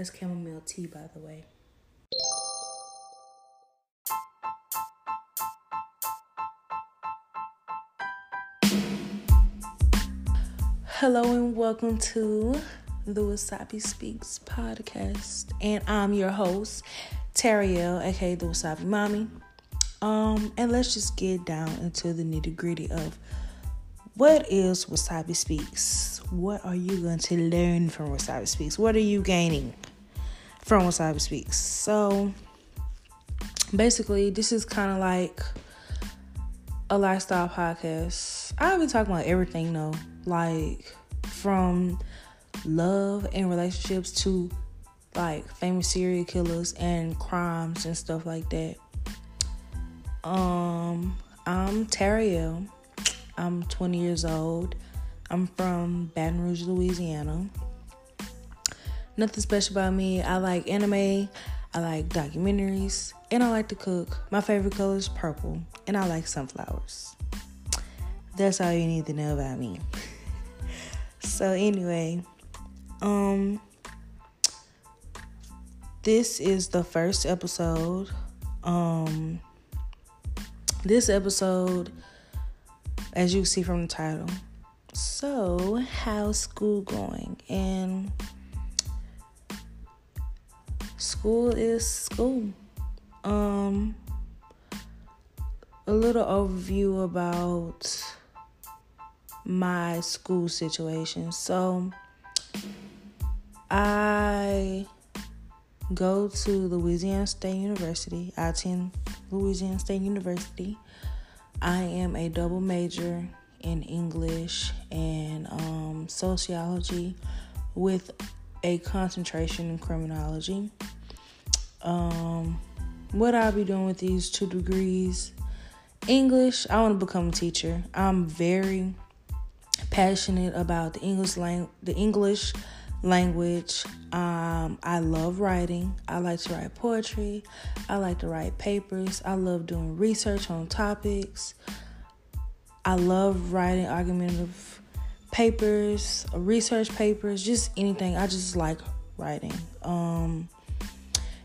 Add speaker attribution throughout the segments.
Speaker 1: That's chamomile tea, by the way. Hello and welcome to the Wasabi Speaks podcast. And I'm your host, Tariel, aka the Wasabi Mommy. Um, and let's just get down into the nitty gritty of what is Wasabi Speaks? What are you going to learn from Wasabi Speaks? What are you gaining from Wasabi Speaks? So basically, this is kind of like a lifestyle podcast. I've been talking about everything though, like from love and relationships to like famous serial killers and crimes and stuff like that. Um, I'm Tariel. I'm 20 years old. I'm from Baton Rouge, Louisiana. Nothing special about me. I like anime, I like documentaries, and I like to cook. My favorite color is purple, and I like sunflowers. That's all you need to know about me. so anyway, um this is the first episode. Um this episode as you see from the title. So, how's school going? And school is school. Um a little overview about my school situation. So, I go to Louisiana State University. I attend Louisiana State University. I am a double major in English and um, sociology with a concentration in criminology. Um, what I'll be doing with these two degrees English, I want to become a teacher. I'm very passionate about the English lang- the English language. Um, I love writing. I like to write poetry. I like to write papers. I love doing research on topics. I love writing argumentative papers, research papers, just anything. I just like writing. Um,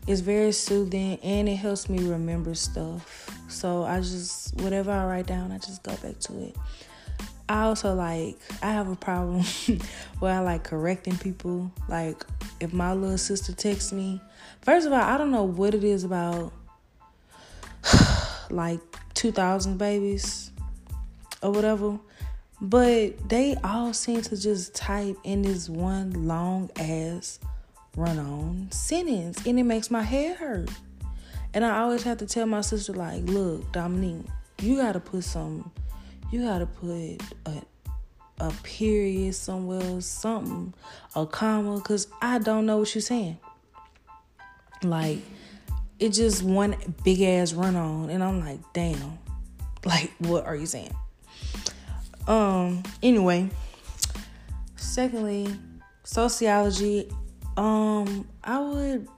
Speaker 1: it's very soothing and it helps me remember stuff. So I just, whatever I write down, I just go back to it. I also like I have a problem where I like correcting people. Like if my little sister texts me, first of all, I don't know what it is about like 2000 babies or whatever, but they all seem to just type in this one long ass run on sentence and it makes my head hurt. And I always have to tell my sister like, "Look, Dominique, you got to put some you gotta put a a period somewhere, something, a comma, cause I don't know what you're saying. Like it's just one big ass run on, and I'm like, damn, like what are you saying? Um. Anyway, secondly, sociology. Um, I would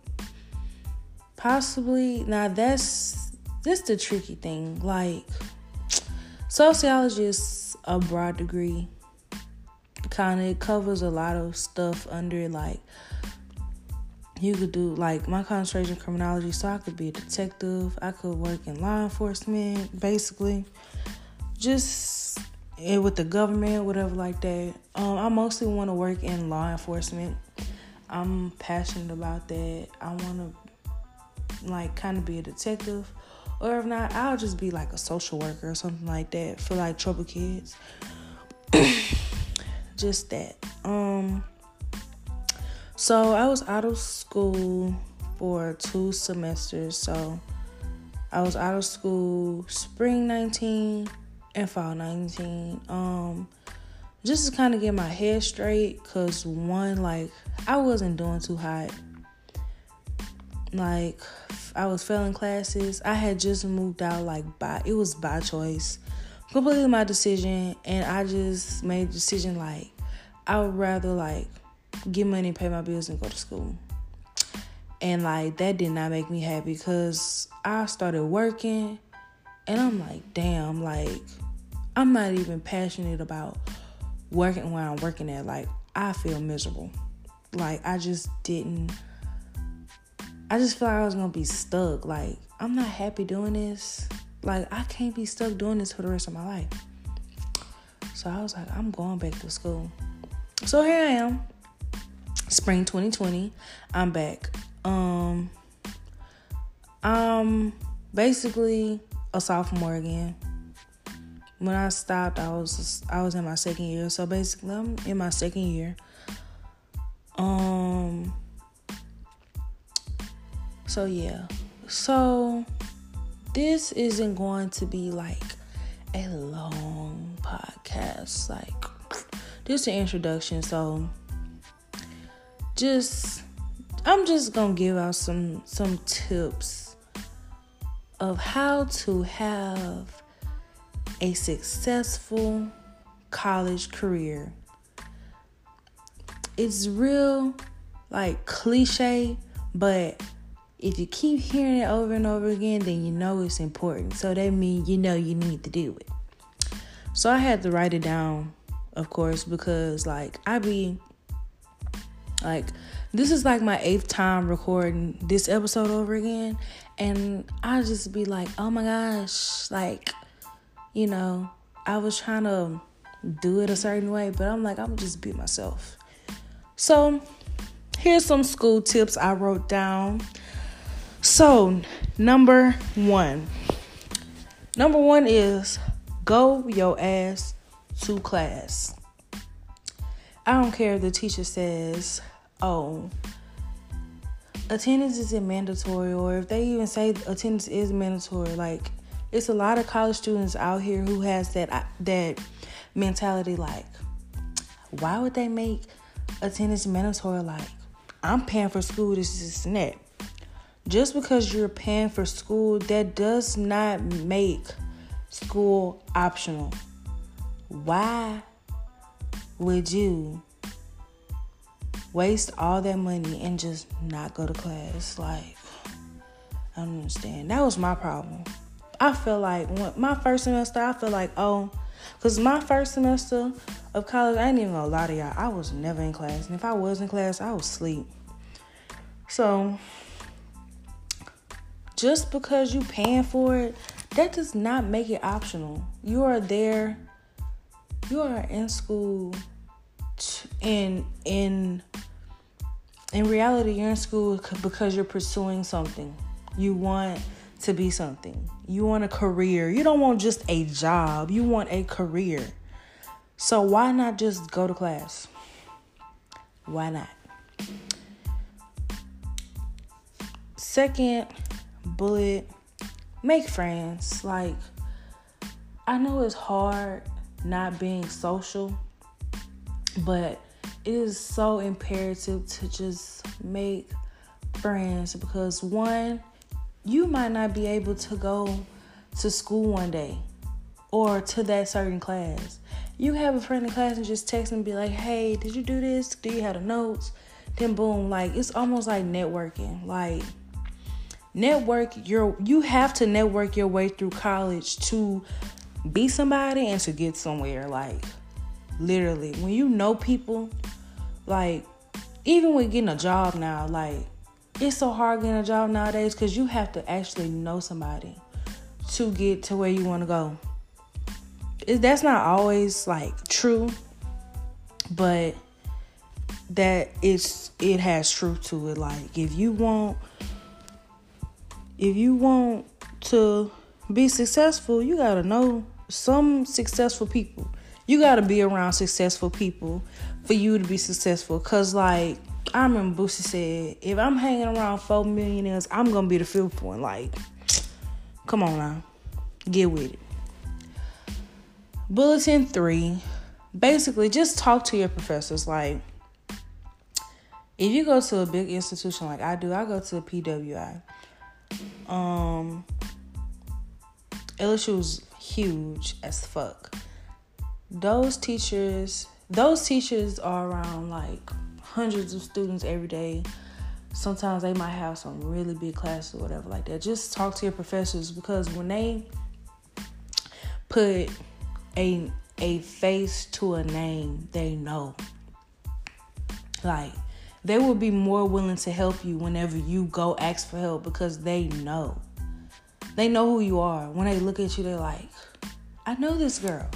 Speaker 1: possibly now that's this the tricky thing, like Sociology is a broad degree. Kind of it covers a lot of stuff under like you could do like my concentration in criminology, so I could be a detective. I could work in law enforcement, basically, just eh, with the government, whatever like that. Um, I mostly want to work in law enforcement. I'm passionate about that. I want to like kind of be a detective or if not, I'll just be like a social worker or something like that for like trouble kids. just that. Um so I was out of school for two semesters. So I was out of school spring 19 and fall 19. Um just to kind of get my head straight cuz one like I wasn't doing too hot. Like I was failing classes. I had just moved out like by it was by choice. Completely my decision and I just made a decision like I would rather like get money, pay my bills and go to school. And like that did not make me happy because I started working and I'm like, damn, like I'm not even passionate about working where I'm working at. Like I feel miserable. Like I just didn't I just feel like I was gonna be stuck. Like, I'm not happy doing this. Like, I can't be stuck doing this for the rest of my life. So I was like, I'm going back to school. So here I am. Spring 2020. I'm back. Um I'm basically a sophomore again. When I stopped, I was I was in my second year. So basically, I'm in my second year. Um so yeah. So this isn't going to be like a long podcast. Like just an introduction, so just I'm just gonna give out some some tips of how to have a successful college career. It's real like cliche, but if you keep hearing it over and over again, then you know it's important. So that means you know you need to do it. So I had to write it down, of course, because like I be like this is like my eighth time recording this episode over again, and I just be like, oh my gosh, like you know, I was trying to do it a certain way, but I'm like, I'm just be myself. So here's some school tips I wrote down so, number one. Number one is go your ass to class. I don't care if the teacher says, oh, attendance isn't mandatory, or if they even say attendance is mandatory. Like, it's a lot of college students out here who has that uh, that mentality. Like, why would they make attendance mandatory? Like, I'm paying for school. This is that just because you're paying for school, that does not make school optional. Why would you waste all that money and just not go to class? Like, I don't understand. That was my problem. I feel like when my first semester, I feel like, oh, because my first semester of college, I ain't even gonna lie to y'all, I was never in class. And if I was in class, I was asleep. So just because you paying for it, that does not make it optional. You are there. You are in school. In in in reality, you're in school because you're pursuing something. You want to be something. You want a career. You don't want just a job. You want a career. So why not just go to class? Why not? Second, bullet, make friends. Like, I know it's hard not being social, but it is so imperative to just make friends because one, you might not be able to go to school one day or to that certain class. You have a friend in class and just text and be like, hey, did you do this? Do you have the notes? Then boom, like it's almost like networking. Like network your you have to network your way through college to be somebody and to get somewhere like literally when you know people like even with getting a job now like it's so hard getting a job nowadays because you have to actually know somebody to get to where you want to go it, that's not always like true but that it's it has truth to it like if you want if you want to be successful, you got to know some successful people. You got to be around successful people for you to be successful. Cause like I remember Boosie said, if I'm hanging around four millionaires, I'm gonna be the fifth one. Like, come on now, get with it. Bulletin three, basically just talk to your professors. Like, if you go to a big institution like I do, I go to a PWI. Um, LSU huge as fuck. Those teachers, those teachers are around like hundreds of students every day. Sometimes they might have some really big classes or whatever like that. Just talk to your professors because when they put a a face to a name, they know. Like they will be more willing to help you whenever you go ask for help because they know. They know who you are. When they look at you, they're like, I know this girl.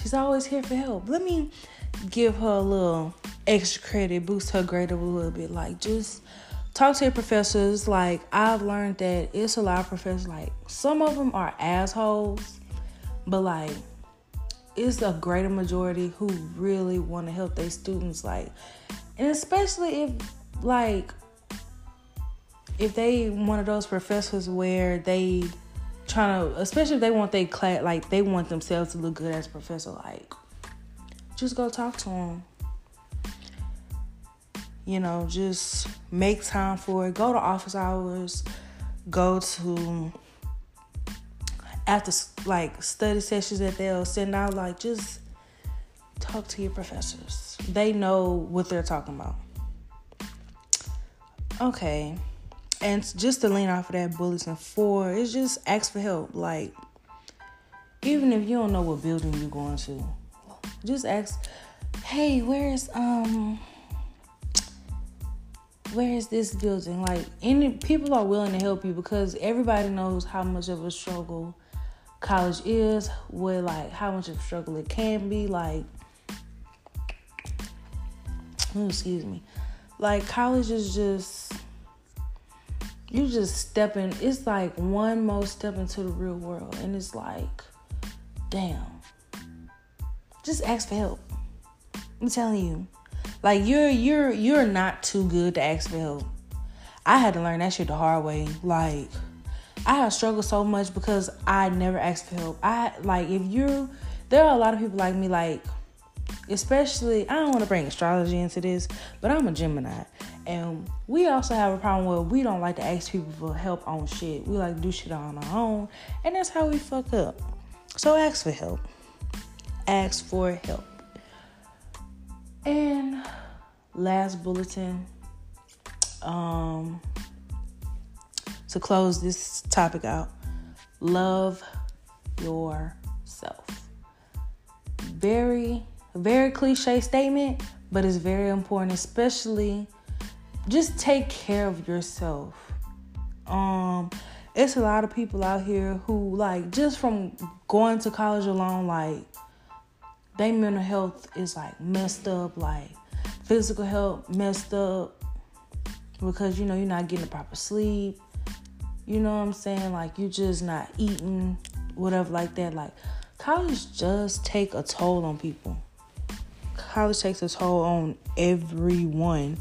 Speaker 1: She's always here for help. Let me give her a little extra credit, boost her grade up a little bit. Like, just talk to your professors. Like, I've learned that it's a lot of professors, like, some of them are assholes, but like, it's a greater majority who really want to help their students. Like, and especially if, like, if they one of those professors where they trying to, especially if they want their class, like they want themselves to look good as a professor, like just go talk to them. You know, just make time for it. Go to office hours. Go to after like study sessions that they'll send out. Like just talk to your professors. They know what they're talking about. Okay. And just to lean off of that bulletin four, it's just ask for help. Like, even if you don't know what building you're going to, just ask, hey, where's um where is this building? Like any people are willing to help you because everybody knows how much of a struggle college is, with like how much of a struggle it can be. Like excuse me. Like college is just you just stepping it's like one more step into the real world and it's like damn. Just ask for help. I'm telling you. Like you're you're you're not too good to ask for help. I had to learn that shit the hard way. Like i have struggled so much because i never asked for help. I like if you there are a lot of people like me like especially I don't want to bring astrology into this, but I'm a Gemini. And we also have a problem where we don't like to ask people for help on shit. We like to do shit on our own, and that's how we fuck up. So ask for help. Ask for help. And last bulletin um to close this topic out. Love yourself. Very very cliche statement, but it's very important, especially just take care of yourself. Um, it's a lot of people out here who like just from going to college alone, like their mental health is like messed up, like physical health messed up because you know you're not getting the proper sleep. You know what I'm saying? Like you just not eating, whatever like that. Like college just take a toll on people college takes a toll on everyone.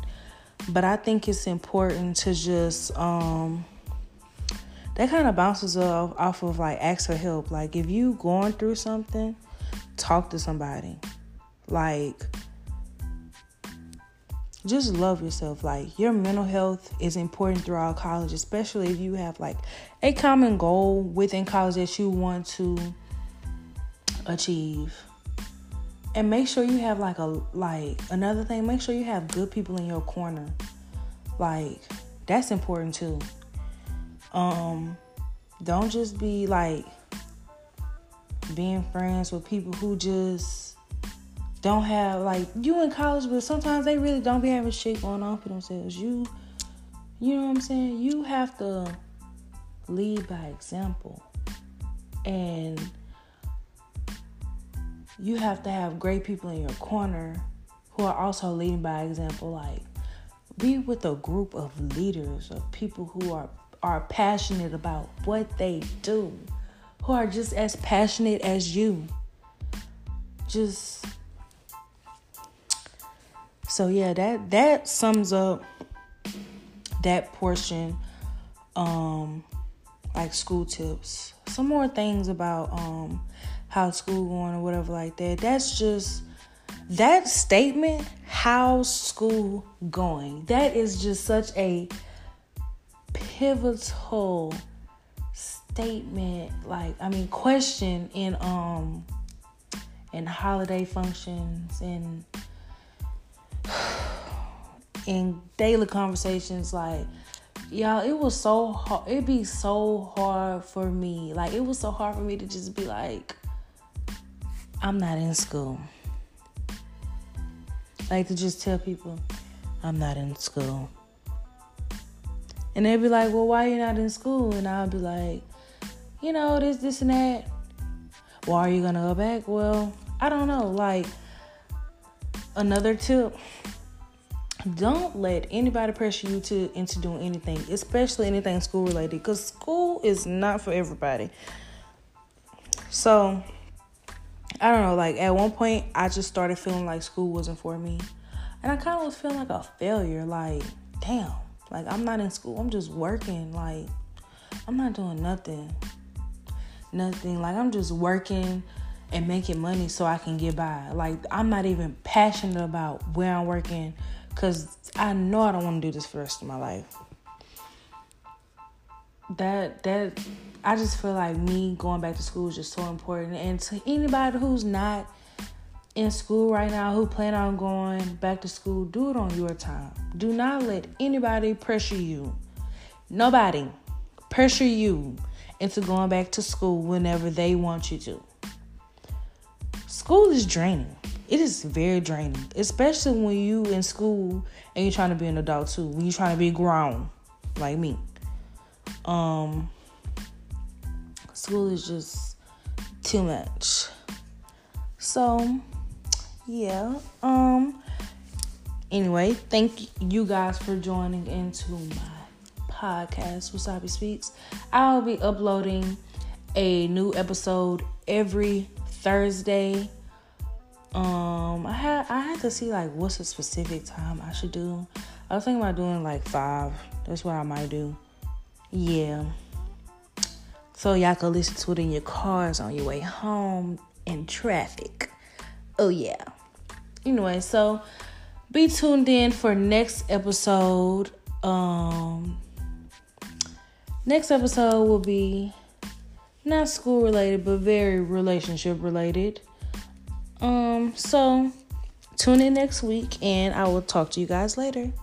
Speaker 1: But I think it's important to just um that kind of bounces off, off of like ask for help. Like if you going through something, talk to somebody. Like just love yourself. Like your mental health is important throughout college, especially if you have like a common goal within college that you want to achieve and make sure you have like a like another thing make sure you have good people in your corner. Like that's important too. Um don't just be like being friends with people who just don't have like you in college but sometimes they really don't be having shit going on for themselves. You you know what i'm saying? You have to lead by example. And you have to have great people in your corner who are also leading by example. Like, be with a group of leaders, of people who are are passionate about what they do, who are just as passionate as you. Just so yeah, that that sums up that portion um like school tips. Some more things about um how's school going or whatever like that. That's just that statement, how's school going? That is just such a pivotal statement, like I mean question in um in holiday functions and in daily conversations like y'all it was so hard it'd be so hard for me like it was so hard for me to just be like I'm not in school. Like to just tell people, I'm not in school. And they'd be like, Well, why are you not in school? And I'll be like, You know, this, this, and that. Why are you gonna go back? Well, I don't know. Like, another tip don't let anybody pressure you to into doing anything, especially anything school related, because school is not for everybody. So I don't know, like at one point I just started feeling like school wasn't for me. And I kind of was feeling like a failure, like, damn, like I'm not in school, I'm just working, like I'm not doing nothing. Nothing. Like I'm just working and making money so I can get by. Like I'm not even passionate about where I'm working because I know I don't want to do this for the rest of my life. That that I just feel like me going back to school is just so important. And to anybody who's not in school right now, who plan on going back to school, do it on your time. Do not let anybody pressure you. Nobody pressure you into going back to school whenever they want you to. School is draining. It is very draining, especially when you in school and you're trying to be an adult too. When you're trying to be grown, like me. Um, school is just too much. So, yeah. Um. Anyway, thank you guys for joining into my podcast, Wasabi Speaks. I'll be uploading a new episode every Thursday um, I had I had to see like what's a specific time I should do. I was thinking about doing like five. That's what I might do. Yeah. So y'all can listen to it in your cars on your way home in traffic. Oh yeah. Anyway, so be tuned in for next episode. Um next episode will be not school related but very relationship related. Um, so tune in next week and I will talk to you guys later.